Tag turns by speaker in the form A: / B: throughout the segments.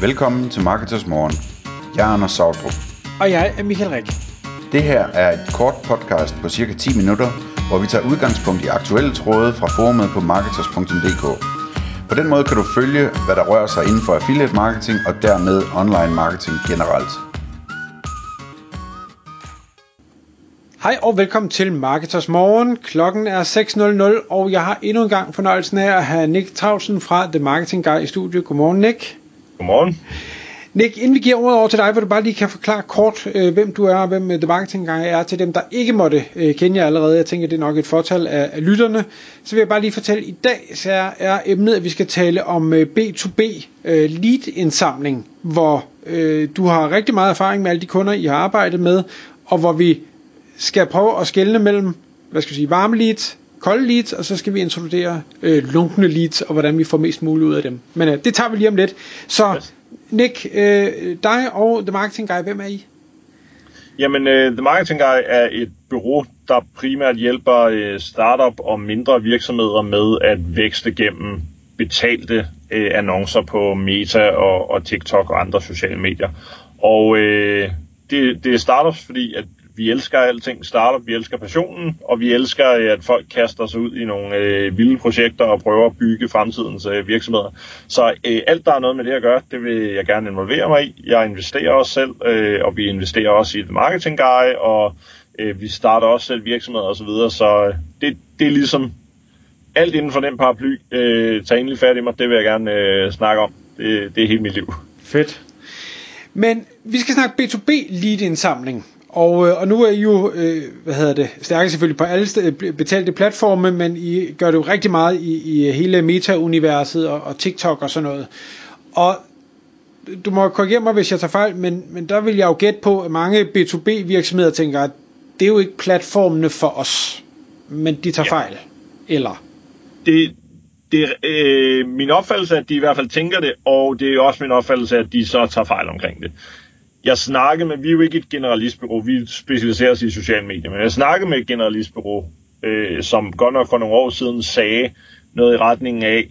A: Velkommen til Marketers Morgen. Jeg er Anders Sautrup.
B: Og jeg er Michael Rik.
A: Det her er et kort podcast på cirka 10 minutter, hvor vi tager udgangspunkt i aktuelle tråde fra forumet på marketers.dk. På den måde kan du følge, hvad der rører sig inden for affiliate marketing og dermed online marketing generelt.
B: Hej og velkommen til Marketers Morgen. Klokken er 6.00, og jeg har endnu en gang fornøjelsen af at have Nick Tausen fra The Marketing Guy i studiet. Godmorgen, Nick.
C: Godmorgen.
B: Nick, inden vi giver ordet over til dig, hvor du bare lige kan forklare kort, øh, hvem du er og hvem øh, The Marketing Guy er til dem, der ikke måtte øh, kende jer allerede. Jeg tænker, det er nok et fortal af, af lytterne. Så vil jeg bare lige fortælle, at i dag så er, er emnet, at vi skal tale om øh, B2B øh, lead-indsamling, hvor øh, du har rigtig meget erfaring med alle de kunder, I har arbejdet med, og hvor vi skal prøve at skelne mellem, hvad skal vi sige, varme leads, kolde leads, og så skal vi introducere øh, lunkne leads, og hvordan vi får mest muligt ud af dem. Men øh, det tager vi lige om lidt. Så
C: Yes.
B: Nick, øh, dig og The Marketing Guy, hvem er I?
C: Jamen, uh, The Marketing Guy er et bureau, der primært hjælper uh, startup og mindre virksomheder med at vækste gennem betalte uh, annoncer på Meta og, og TikTok og andre sociale medier. Og uh, det, det er startups, fordi at vi elsker alting startup, vi elsker passionen, og vi elsker, at folk kaster sig ud i nogle øh, vilde projekter og prøver at bygge fremtidens øh, virksomheder. Så øh, alt, der er noget med det at gøre, det vil jeg gerne involvere mig i. Jeg investerer også selv, øh, og vi investerer også i et Marketing Guy, og øh, vi starter også selv virksomheder osv., så, videre. så øh, det, det er ligesom alt inden for den paraply. Øh, tag endelig fat i mig, det vil jeg gerne øh, snakke om. Det, det er hele mit liv.
B: Fedt. Men vi skal snakke B2B lead indsamling. Og, øh, og nu er I jo, øh, hvad hedder det, stærke selvfølgelig på alle betalte platforme, men I gør det jo rigtig meget i, i hele meta-universet og, og TikTok og sådan noget. Og du må korrigere mig, hvis jeg tager fejl, men, men der vil jeg jo gætte på, at mange B2B virksomheder tænker, at det er jo ikke platformene for os, men de tager
C: Ja.
B: fejl. Eller?
C: det, det er øh, min opfattelse, at de i hvert fald tænker det, og det er også min opfattelse, at de så tager fejl omkring det. Jeg snakkede med, vi er jo ikke et generalistbureau, vi specialiserer os i sociale medier, men jeg snakkede med et generalistbureau, øh, som godt nok for nogle år siden sagde noget i retningen af,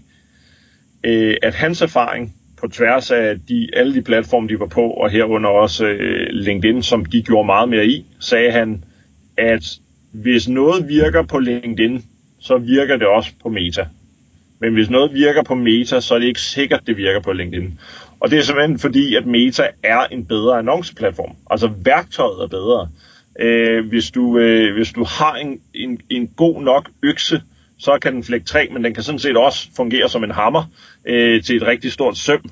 C: øh, at hans erfaring på tværs af de, alle de platforme, de var på, og herunder også øh, LinkedIn, som de gjorde meget mere i, sagde han, at hvis noget virker på LinkedIn, så virker det også på Meta. Men hvis noget virker på Meta, så er det ikke sikkert, det virker på LinkedIn. Og det er simpelthen fordi, at Meta er en bedre annonceplatform. Altså værktøjet er bedre. Øh, hvis, du, øh, hvis du har en, en, en god nok økse, så kan den flække træ, men den kan sådan set også fungere som en hammer øh, til et rigtig stort søm.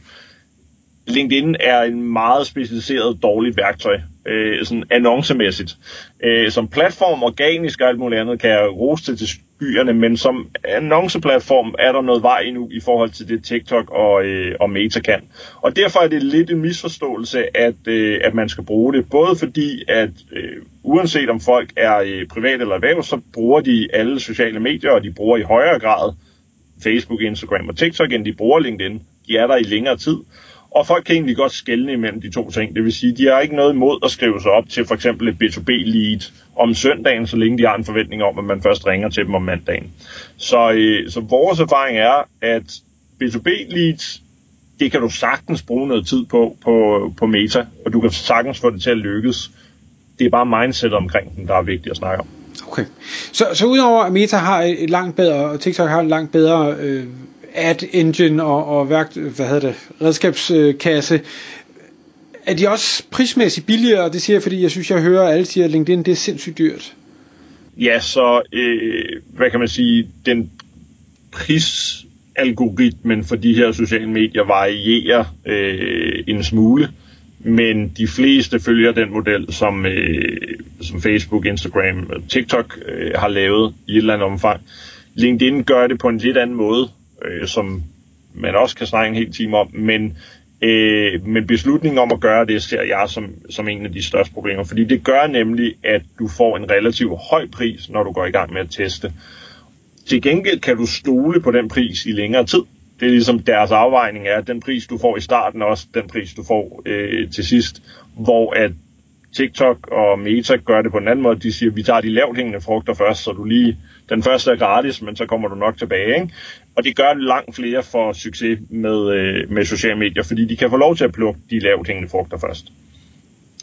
C: LinkedIn er en meget specialiseret dårligt værktøj, øh, sådan annoncemæssigt. Øh, som platform, organisk og alt muligt andet, kan jeg rose til, til byerne, men som annonceplatform er der noget vej endnu i forhold til det TikTok og, øh, og Meta kan. Og derfor er det lidt en misforståelse, at, øh, at man skal bruge det, både fordi, at øh, uanset om folk er øh, privat eller erhverv, så bruger de alle sociale medier, og de bruger i højere grad Facebook, Instagram og TikTok, end de bruger LinkedIn. De er der i længere tid. Og folk kan egentlig godt skelne imellem de to ting. Det vil sige, de har ikke noget imod at skrive sig op til for eksempel et B2B-lead om søndagen, så længe de har en forventning om, at man først ringer til dem om mandagen. Så, øh, så vores erfaring er, at B2B-leads, det kan du sagtens bruge noget tid på, på på Meta, og du kan sagtens få det til at lykkes. Det er bare mindset omkring den, der er vigtigt at snakke om.
B: Okay. Så, så udover at Meta har et, et langt bedre, og TikTok har et langt bedre øh, ad engine og, og værk, hvad hedder det, redskabskasse, er de også prismæssigt billigere, og det siger jeg, fordi jeg synes, jeg hører alle siger, at LinkedIn det er sindssygt dyrt.
C: Ja, så øh, hvad kan man sige, den prisalgoritmen for de her sociale medier varierer øh, en smule, men de fleste følger den model, som, øh, som Facebook, Instagram og TikTok øh, har lavet i et eller andet omfang. LinkedIn gør det på en lidt anden måde, øh, som man også kan snakke en hel time om, men Øh, men beslutningen om at gøre det ser jeg som, som en af de største problemer, fordi det gør nemlig, at du får en relativt høj pris, når du går i gang med at teste. Til gengæld kan du stole på den pris i længere tid. Det er ligesom deres afvejning er, at den pris, du får i starten, er også den pris, du får øh, til sidst, hvor at TikTok og Meta gør det på en anden måde. De siger, vi tager de lavt hængende frugter først, så du lige, den første er gratis, men så kommer du nok tilbage. Ikke? Og det gør langt flere for succes med, øh, med sociale medier, fordi de kan få lov til at plukke de lavt hængende frugter først.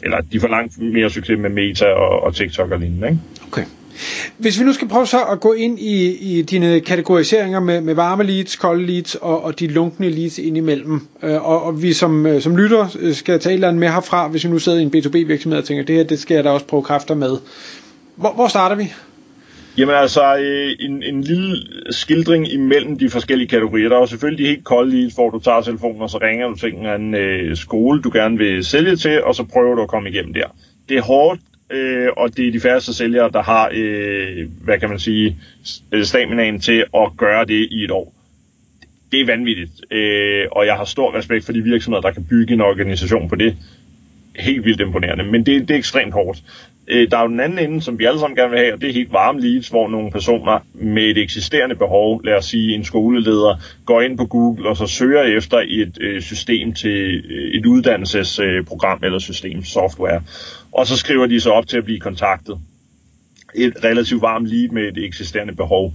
C: Eller de får langt mere succes med Meta og, og TikTok og lignende. Ikke?
B: Okay. Hvis vi nu skal prøve så at gå ind i, i dine kategoriseringer med, med varme leads, kolde leads og, og de lunkne leads indimellem, øh, og, og vi som, øh, som lytter øh, skal tage et eller andet med herfra, hvis vi nu sidder i en B2B virksomhed og tænker, det her det skal jeg da også prøve kræfter med. Hvor, hvor starter vi?
C: Jamen altså, øh, en, en lille skildring imellem de forskellige kategorier. Der er jo selvfølgelig de helt kolde leads, hvor du tager telefonen, og så ringer du til en eller anden øh, skole, du gerne vil sælge til, og så prøver du at komme igennem der. Det er hårdt, øh, og det er de færreste sælgere, der har, øh, hvad kan man sige, øh, staminaen til at gøre det i et år. Det er vanvittigt, øh, og jeg har stor respekt for de virksomheder, der kan bygge en organisation på det. Helt vildt imponerende, men det, det er ekstremt hårdt. Øh, der er jo den anden ende, som vi alle sammen gerne vil have, og det er helt varme leads, hvor nogle personer med et eksisterende behov, lad os sige en skoleleder, går ind på Google og så søger efter et øh, system til øh, et uddannelsesprogram øh, eller system, software, og så skriver de så op til at blive kontaktet. Et relativt varmt lead med et eksisterende behov.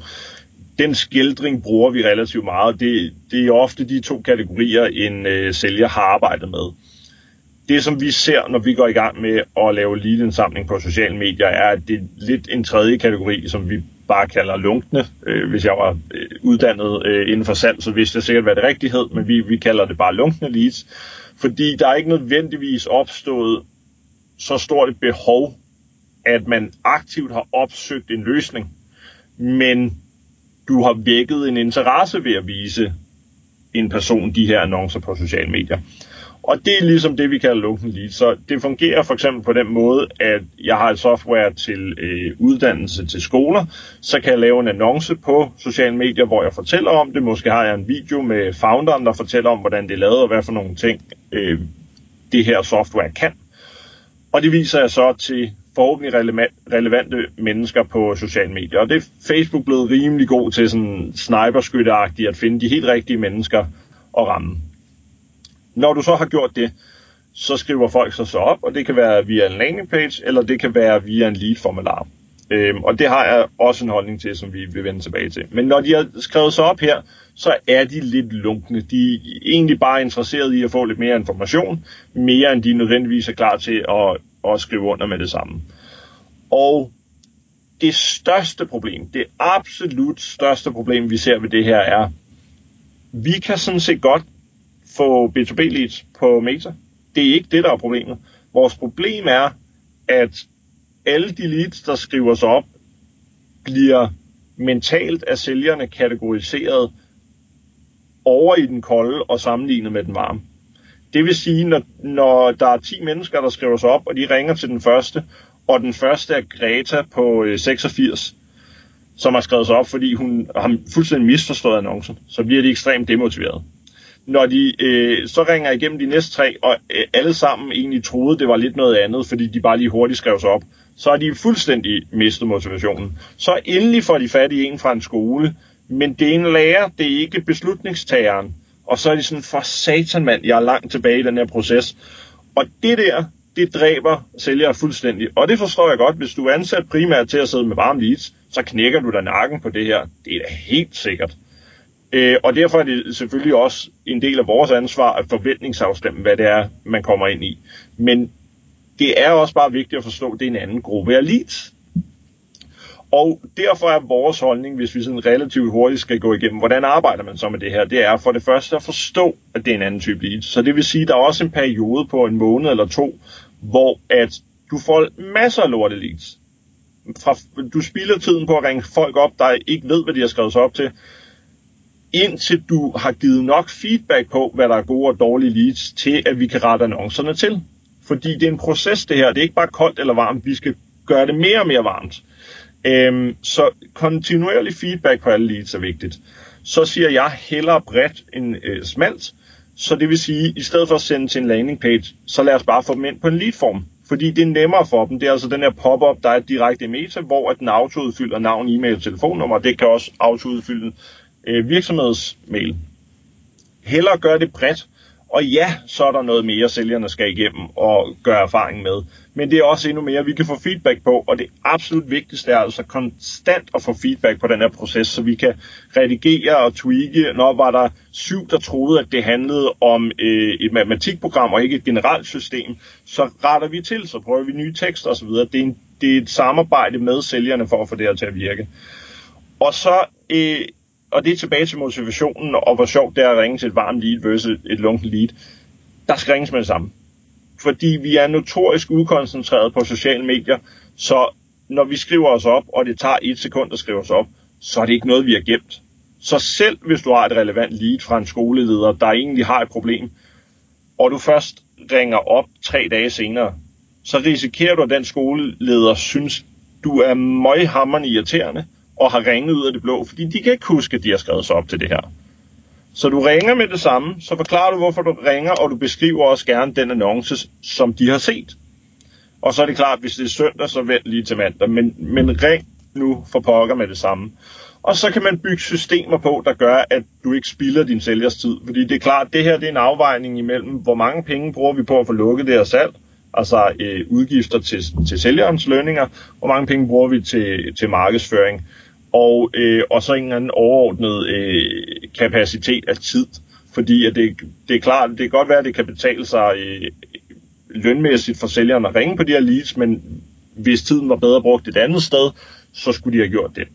C: Den skildring bruger vi relativt meget. Det, det er ofte de to kategorier, en øh, sælger har arbejdet med det, som vi ser, når vi går i gang med at lave lead-indsamling på sociale medier, er, at det er lidt en tredje kategori, som vi bare kalder lunkne. Øh, hvis jeg var øh, uddannet øh, inden for salg, så vidste jeg sikkert, hvad det rigtigt hed, men vi, vi kalder det bare lunkne leads. Fordi der er ikke nødvendigvis opstået så stort et behov, at man aktivt har opsøgt en løsning, men du har vækket en interesse ved at vise en person de her annoncer på sociale medier. Og det er ligesom det, vi kalder lunken lead. Så det fungerer for eksempel på den måde, at jeg har et software til øh, uddannelse til skoler, så kan jeg lave en annonce på sociale medier, hvor jeg fortæller om det. Måske har jeg en video med founderen, der fortæller om, hvordan det er lavet, og hvad for nogle ting øh, det her software kan. Og det viser jeg så til forhåbentlig relevante mennesker på sociale medier. Og det er Facebook blevet rimelig god til sådan sniperskytteagtigt at finde de helt rigtige mennesker og ramme. Når du så har gjort det, så skriver folk sig så op, og det kan være via en landing page, eller det kan være via en lead-formular. Øhm, og det har jeg også en holdning til, som vi vil vende tilbage til. Men når de har skrevet sig op her, så er de lidt lunkne. De er egentlig bare interesserede i at få lidt mere information, mere end de nødvendigvis er klar til at, at skrive under med det samme. Og det største problem, det absolut største problem, vi ser ved det her er, vi kan sådan set godt få B2B leads på Meta. Det er ikke det, der er problemet. Vores problem er, at alle de leads, der skriver sig op, bliver mentalt af sælgerne kategoriseret over i den kolde og sammenlignet med den varme. Det vil sige, når, når der er 10 mennesker, der skriver sig op, og de ringer til den første, og den første er Greta på øh, 86, som har skrevet sig op, fordi hun har fuldstændig misforstået annoncen, så bliver de ekstremt demotiveret når de øh, så ringer igennem de næste tre, og øh, alle sammen egentlig troede, det var lidt noget andet, fordi de bare lige hurtigt skrev sig op, så har de fuldstændig mistet motivationen. Så endelig får de fat i en fra en skole, men det er en lærer, det er ikke beslutningstageren. Og så er de sådan, for satan mand, jeg er langt tilbage i den her proces. Og det der, det dræber sælgere fuldstændig. Og det forstår jeg godt, hvis du er ansat primært til at sidde med varme leads, så knækker du da nakken på det her. Det er da helt sikkert. Øh, og derfor er det selvfølgelig også en del af vores ansvar at forventningsafstemme, hvad det er, man kommer ind i. Men det er også bare vigtigt at forstå, at det er en anden gruppe af leads. Og derfor er vores holdning, hvis vi sådan relativt hurtigt skal gå igennem, hvordan arbejder man så med det her, det er for det første at forstå, at det er en anden type lead. Så det vil sige, at der er også en periode på en måned eller to, hvor at du får masser af lorte leads. Fra, du spilder tiden på at ringe folk op, der ikke ved, hvad de har skrevet sig op til, indtil du har givet nok feedback på, hvad der er gode og dårlige leads, til at vi kan rette annoncerne til. Fordi det er en proces det her, det er ikke bare koldt eller varmt, vi skal gøre det mere og mere varmt. Øhm, så kontinuerlig feedback på alle leads er vigtigt. Så siger jeg hellere bredt end øh, smalt, så det vil sige, i stedet for at sende til en landing page, så lad os bare få dem ind på en leadform. Fordi det er nemmere for dem. Det er altså den her pop-up, der er direkte i Meta, hvor at den autoudfylder navn, e-mail og telefonnummer. Det kan også autoudfylde øh, virksomhedsmail. Hellere gør det bredt, Og ja, så er der noget mere, sælgerne skal igennem og gøre erfaring med. Men det er også endnu mere, vi kan få feedback på, og det absolut vigtigste er altså konstant at få feedback på den her proces, så vi kan redigere og tweake. Når var der syv, der troede, at det handlede om øh, et matematikprogram og ikke et generelt system, så retter vi til, så prøver vi nye tekster osv. Det er, en, det er et samarbejde med sælgerne for at få det her til at virke. Og så øh, og det er tilbage til motivationen, og hvor sjovt det er at ringe til et varmt lead versus et lunken lead. Der skal ringes med det samme. Fordi vi er notorisk ukoncentreret på sociale medier, så når vi skriver os op, og det tager et sekund at skrive os op, så er det ikke noget, vi har gemt. Så selv hvis du har et relevant lead fra en skoleleder, der egentlig har et problem, og du først ringer op tre dage senere, så risikerer du, at den skoleleder synes, du er møghammerende irriterende, og har ringet ud af det blå, fordi de kan ikke huske, at de har skrevet sig op til det her. Så du ringer med det samme, så forklarer du, hvorfor du ringer, og du beskriver også gerne den annonce, som de har set. Og så er det klart, hvis det er søndag, så vent lige til mandag, men, men ring nu for pokker med det samme. Og så kan man bygge systemer på, der gør, at du ikke spilder din sælgers tid. Fordi det er klart, at det her det er en afvejning imellem, hvor mange penge bruger vi på at få lukket det her salg, altså øh, udgifter til, til sælgerens lønninger, hvor mange penge bruger vi til, til markedsføring og, øh, og så en eller anden overordnet øh, kapacitet af tid. Fordi at det, det er klart, det kan godt være, at det kan betale sig øh, lønmæssigt for sælgeren at ringe på de her leads, men hvis tiden var bedre brugt et andet sted, så skulle de have gjort det.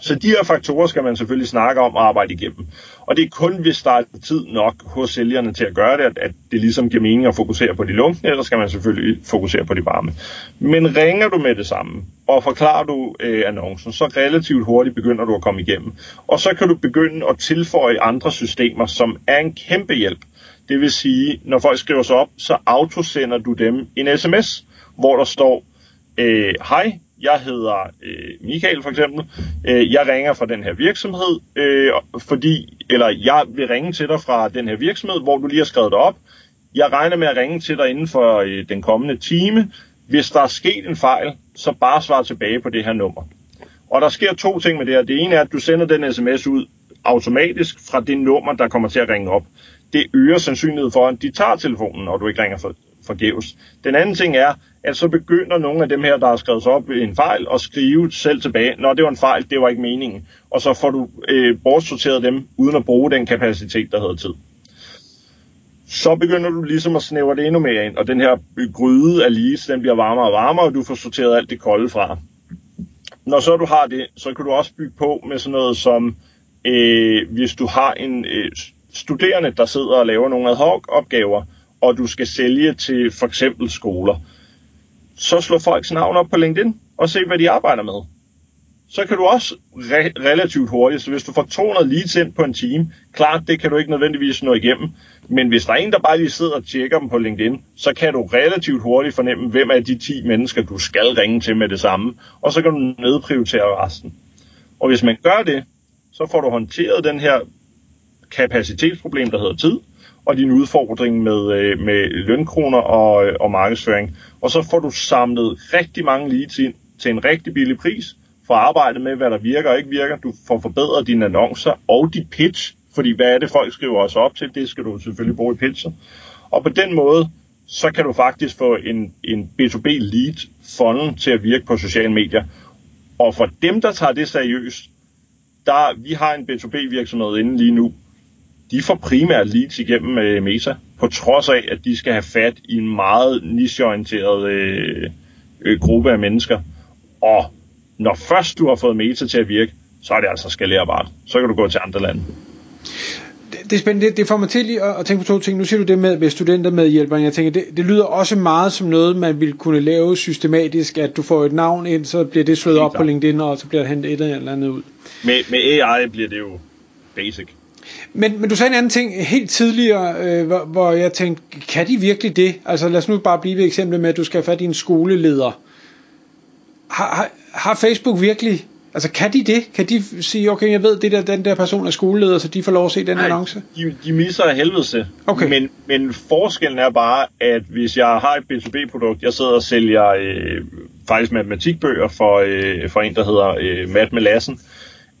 C: Så de her faktorer skal man selvfølgelig snakke om og arbejde igennem. Og det er kun, hvis der er tid nok hos sælgerne til at gøre det, at det ligesom giver mening at fokusere på de lunkne, eller skal man selvfølgelig fokusere på de varme. Men ringer du med det samme, og forklarer du øh, annoncen, så relativt hurtigt begynder du at komme igennem. Og så kan du begynde at tilføje andre systemer, som er en kæmpe hjælp. Det vil sige, når folk skriver sig op, så autosender du dem en sms, hvor der står, øh, hej, jeg hedder øh, Michael for eksempel, øh, jeg ringer fra den her virksomhed, øh, fordi, eller jeg vil ringe til dig fra den her virksomhed, hvor du lige har skrevet det op. Jeg regner med at ringe til dig inden for øh, den kommende time. Hvis der er sket en fejl, så bare svar tilbage på det her nummer. Og der sker to ting med det her. Det ene er, at du sender den sms ud automatisk fra det nummer, der kommer til at ringe op. Det øger sandsynligheden for, at de tager telefonen, når du ikke ringer for, forgæves. Den anden ting er, at så begynder nogle af dem her, der har skrevet sig op i en fejl, at skrive selv tilbage, når det var en fejl, det var ikke meningen. Og så får du øh, bortsorteret dem, uden at bruge den kapacitet, der hedder tid. Så begynder du ligesom at snævre det endnu mere ind, og den her gryde af leads, den bliver varmere og varmere, og du får sorteret alt det kolde fra. Når så du har det, så kan du også bygge på med sådan noget som, øh, hvis du har en øh, studerende, der sidder og laver nogle ad hoc opgaver, og du skal sælge til for eksempel skoler, så slå folks navn op på LinkedIn og se, hvad de arbejder med. Så kan du også re- relativt hurtigt, så hvis du får 200 leads ind på en time, klart, det kan du ikke nødvendigvis nå igennem, men hvis der er en, der bare lige sidder og tjekker dem på LinkedIn, så kan du relativt hurtigt fornemme, hvem er de 10 mennesker, du skal ringe til med det samme, og så kan du nedprioritere resten. Og hvis man gør det, så får du håndteret den her kapacitetsproblem, der hedder tid, og din udfordring med, øh, med lønkroner og, øh, og markedsføring. Og så får du samlet rigtig mange leads ind til en rigtig billig pris, for at arbejde med, hvad der virker og ikke virker. Du får forbedret dine annoncer og dit pitch, fordi hvad er det, folk skriver os op til? Det skal du selvfølgelig bruge i pitchet. Og på den måde, så kan du faktisk få en, en B2B lead funnel til at virke på sociale medier. Og for dem, der tager det seriøst, der, vi har en B2B virksomhed inde lige nu, de får primært leads igennem øh, Meta, på trods af, at de skal have fat i en meget nicheorienteret øh, øh, gruppe af mennesker. Og når først du har fået Meta til at virke, så er det altså skalerbart. Så kan du gå til andre lande.
B: Det, det er spændende. Det, det får mig til lige at, at tænke på to ting. Nu siger du det med, med studenter med hjælperen. Jeg tænker, det, det lyder også meget som noget, man vil kunne lave systematisk, at du får et navn ind, så bliver det slået op på LinkedIn, og så bliver der hentet et eller andet ud.
C: Med, med AI bliver det jo basic.
B: Men, men du sagde en anden ting helt tidligere, øh, hvor, hvor jeg tænkte, kan de virkelig det? Altså lad os nu bare blive ved eksemplet med, at du skal have fat i en skoleleder. Har, har, har Facebook virkelig, altså kan de det? Kan de sige, okay, jeg ved, det der, den der person er skoleleder, så de får lov at se den
C: Nej,
B: annonce?
C: De, de misser af helvede
B: Okay.
C: Men, men forskellen er bare, at hvis jeg har et B2B-produkt, jeg sidder og sælger øh, faktisk matematikbøger for, øh, for en, der hedder øh, Matt Melassen,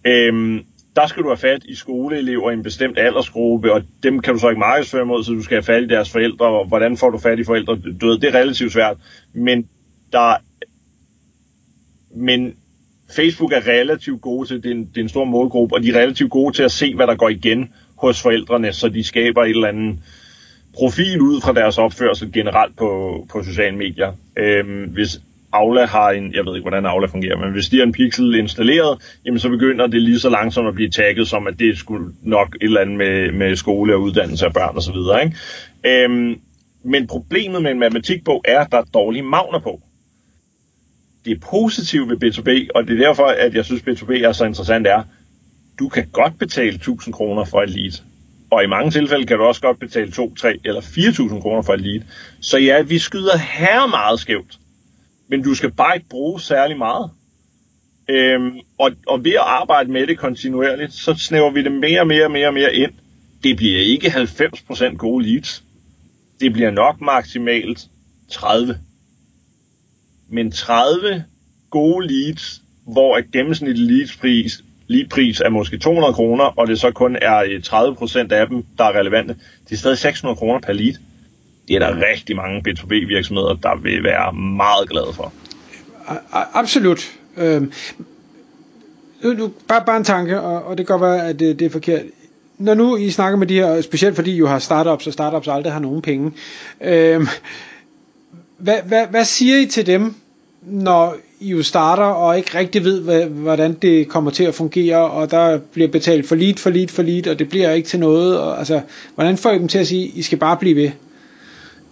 C: øh, der skal du have fat i skoleelever i en bestemt aldersgruppe, og dem kan du så ikke markedsføre mod, så du skal have fat i deres forældre, og hvordan får du fat i forældre? Du ved, det er relativt svært, men der men Facebook er relativt gode til, det er, en, det er en stor målgruppe, og de er relativt gode til at se, hvad der går igen hos forældrene, så de skaber et eller andet profil ud fra deres opførsel generelt på, på sociale medier. Øhm, hvis Aula har en, jeg ved ikke hvordan Aula fungerer, men hvis de har en pixel installeret, jamen så begynder det lige så langsomt at blive tagget som, at det skulle nok et eller andet med, med skole og uddannelse af børn osv. Ikke? Øhm, men problemet med en matematikbog er, at der er dårlige magner på. Det positive ved B2B, og det er derfor, at jeg synes, B2B er så interessant, er, du kan godt betale 1000 kroner for et lead. Og i mange tilfælde kan du også godt betale 2, 3 eller 4.000 kroner for et lead. Så ja, vi skyder her meget skævt. Men du skal bare ikke bruge særlig meget. Øhm, og, og ved at arbejde med det kontinuerligt, så snæver vi det mere og mere og mere og mere ind. Det bliver ikke 90% gode leads. Det bliver nok maksimalt 30. Men 30 gode leads, hvor et gennemsnitlig leadspris leadpris er måske 200 kroner, og det så kun er øh, 30% af dem, der er relevante. Det er stadig 600 kroner per lead. Det er der rigtig mange B2B virksomheder, der vil være meget glade for.
B: Absolut. Øhm, nu, nu, bare, bare en tanke, og, og det kan godt være, at det, det er forkert. Når nu I snakker med de her, specielt fordi I jo har startups, og startups aldrig har nogen penge, øhm, hvad, hvad, hvad siger I til dem, når I jo starter og ikke rigtig ved, hvordan det kommer til at fungere, og der bliver betalt for lidt, for lidt, for lidt, og det bliver ikke til noget. Og, altså, hvordan får I dem til at sige, I skal bare blive ved?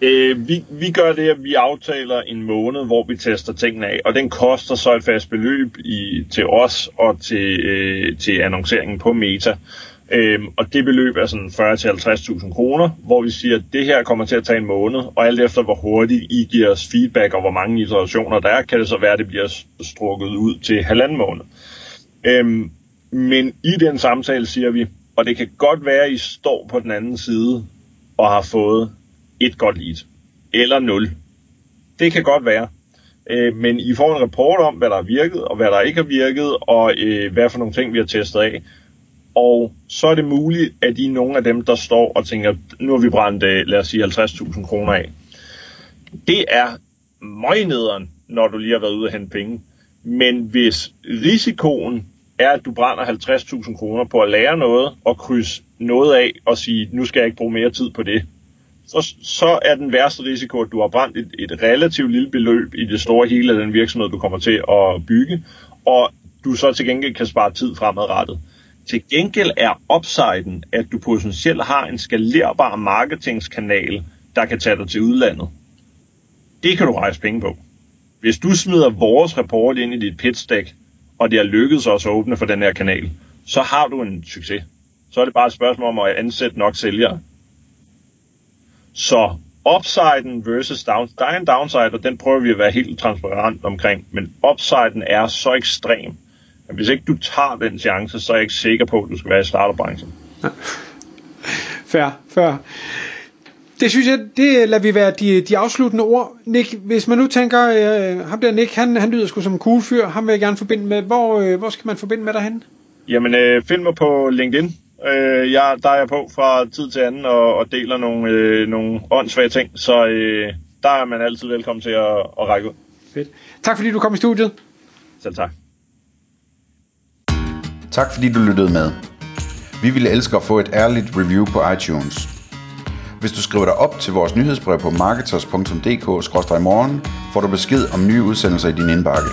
C: Øh, vi, vi gør det, at vi aftaler en måned, hvor vi tester tingene af, og den koster så et fast beløb i, til os og til, øh, til annonceringen på Meta. Øhm, og det beløb er sådan 40-50.000 kroner, hvor vi siger, at det her kommer til at tage en måned, og alt efter hvor hurtigt I giver os feedback og hvor mange iterationer der er, kan det så være, at det bliver strukket ud til halvanden måned. Øhm, men i den samtale siger vi, og det kan godt være, at I står på den anden side og har fået et godt lead, eller nul. Det kan godt være. Øh, men I får en rapport om, hvad der har virket, og hvad der ikke har virket, og øh, hvad for nogle ting, vi har testet af og så er det muligt, at I er nogle af dem, der står og tænker, nu har vi brændt, øh, lad os sige, 50.000 kroner af. Det er møgnederen, når du lige har været ude og hente penge. Men hvis risikoen er, at du brænder 50.000 kroner på at lære noget og krydse noget af og sige, nu skal jeg ikke bruge mere tid på det, så, så er den værste risiko, at du har brændt et, et relativt lille beløb i det store hele af den virksomhed, du kommer til at bygge, og du så til gengæld kan spare tid fremadrettet. Til gengæld er upsiden, at du potentielt har en skalerbar marketingskanal, der kan tage dig til udlandet. Det kan du rejse penge på. Hvis du smider vores rapport ind i dit pitch deck, og det er lykkedes os at åbne for den her kanal, så har du en succes. Så er det bare et spørgsmål om at ansætte nok sælgere. Så upsiden versus down, der er en downside, og den prøver vi at være helt transparent omkring, men upsiden er så ekstrem, men hvis ikke du tager den chance, så er jeg ikke sikker på, at du skal være i starterbranchen.
B: Færre, færre. Det synes jeg, det lader vi være de, de afsluttende ord. Nick, hvis man nu tænker, øh, ham der Nick, han, han lyder sgu som en cool fyr, ham vil jeg gerne forbinde med. Hvor, øh, hvor skal man forbinde med dig hen?
C: Jamen, øh, find mig på LinkedIn. Øh, jeg, der er jeg på fra tid til anden og, og deler nogle, øh, nogle åndssvage ting, så øh, der er man altid velkommen til at, at række ud.
B: Fedt. Tak fordi du kom i studiet.
C: Selv tak.
A: Tak fordi du lyttede med. Vi ville elske at få et ærligt review på iTunes. Hvis du skriver dig op til vores nyhedsbrev på marketers.dk-morgen, får du besked om nye udsendelser i din indbakke.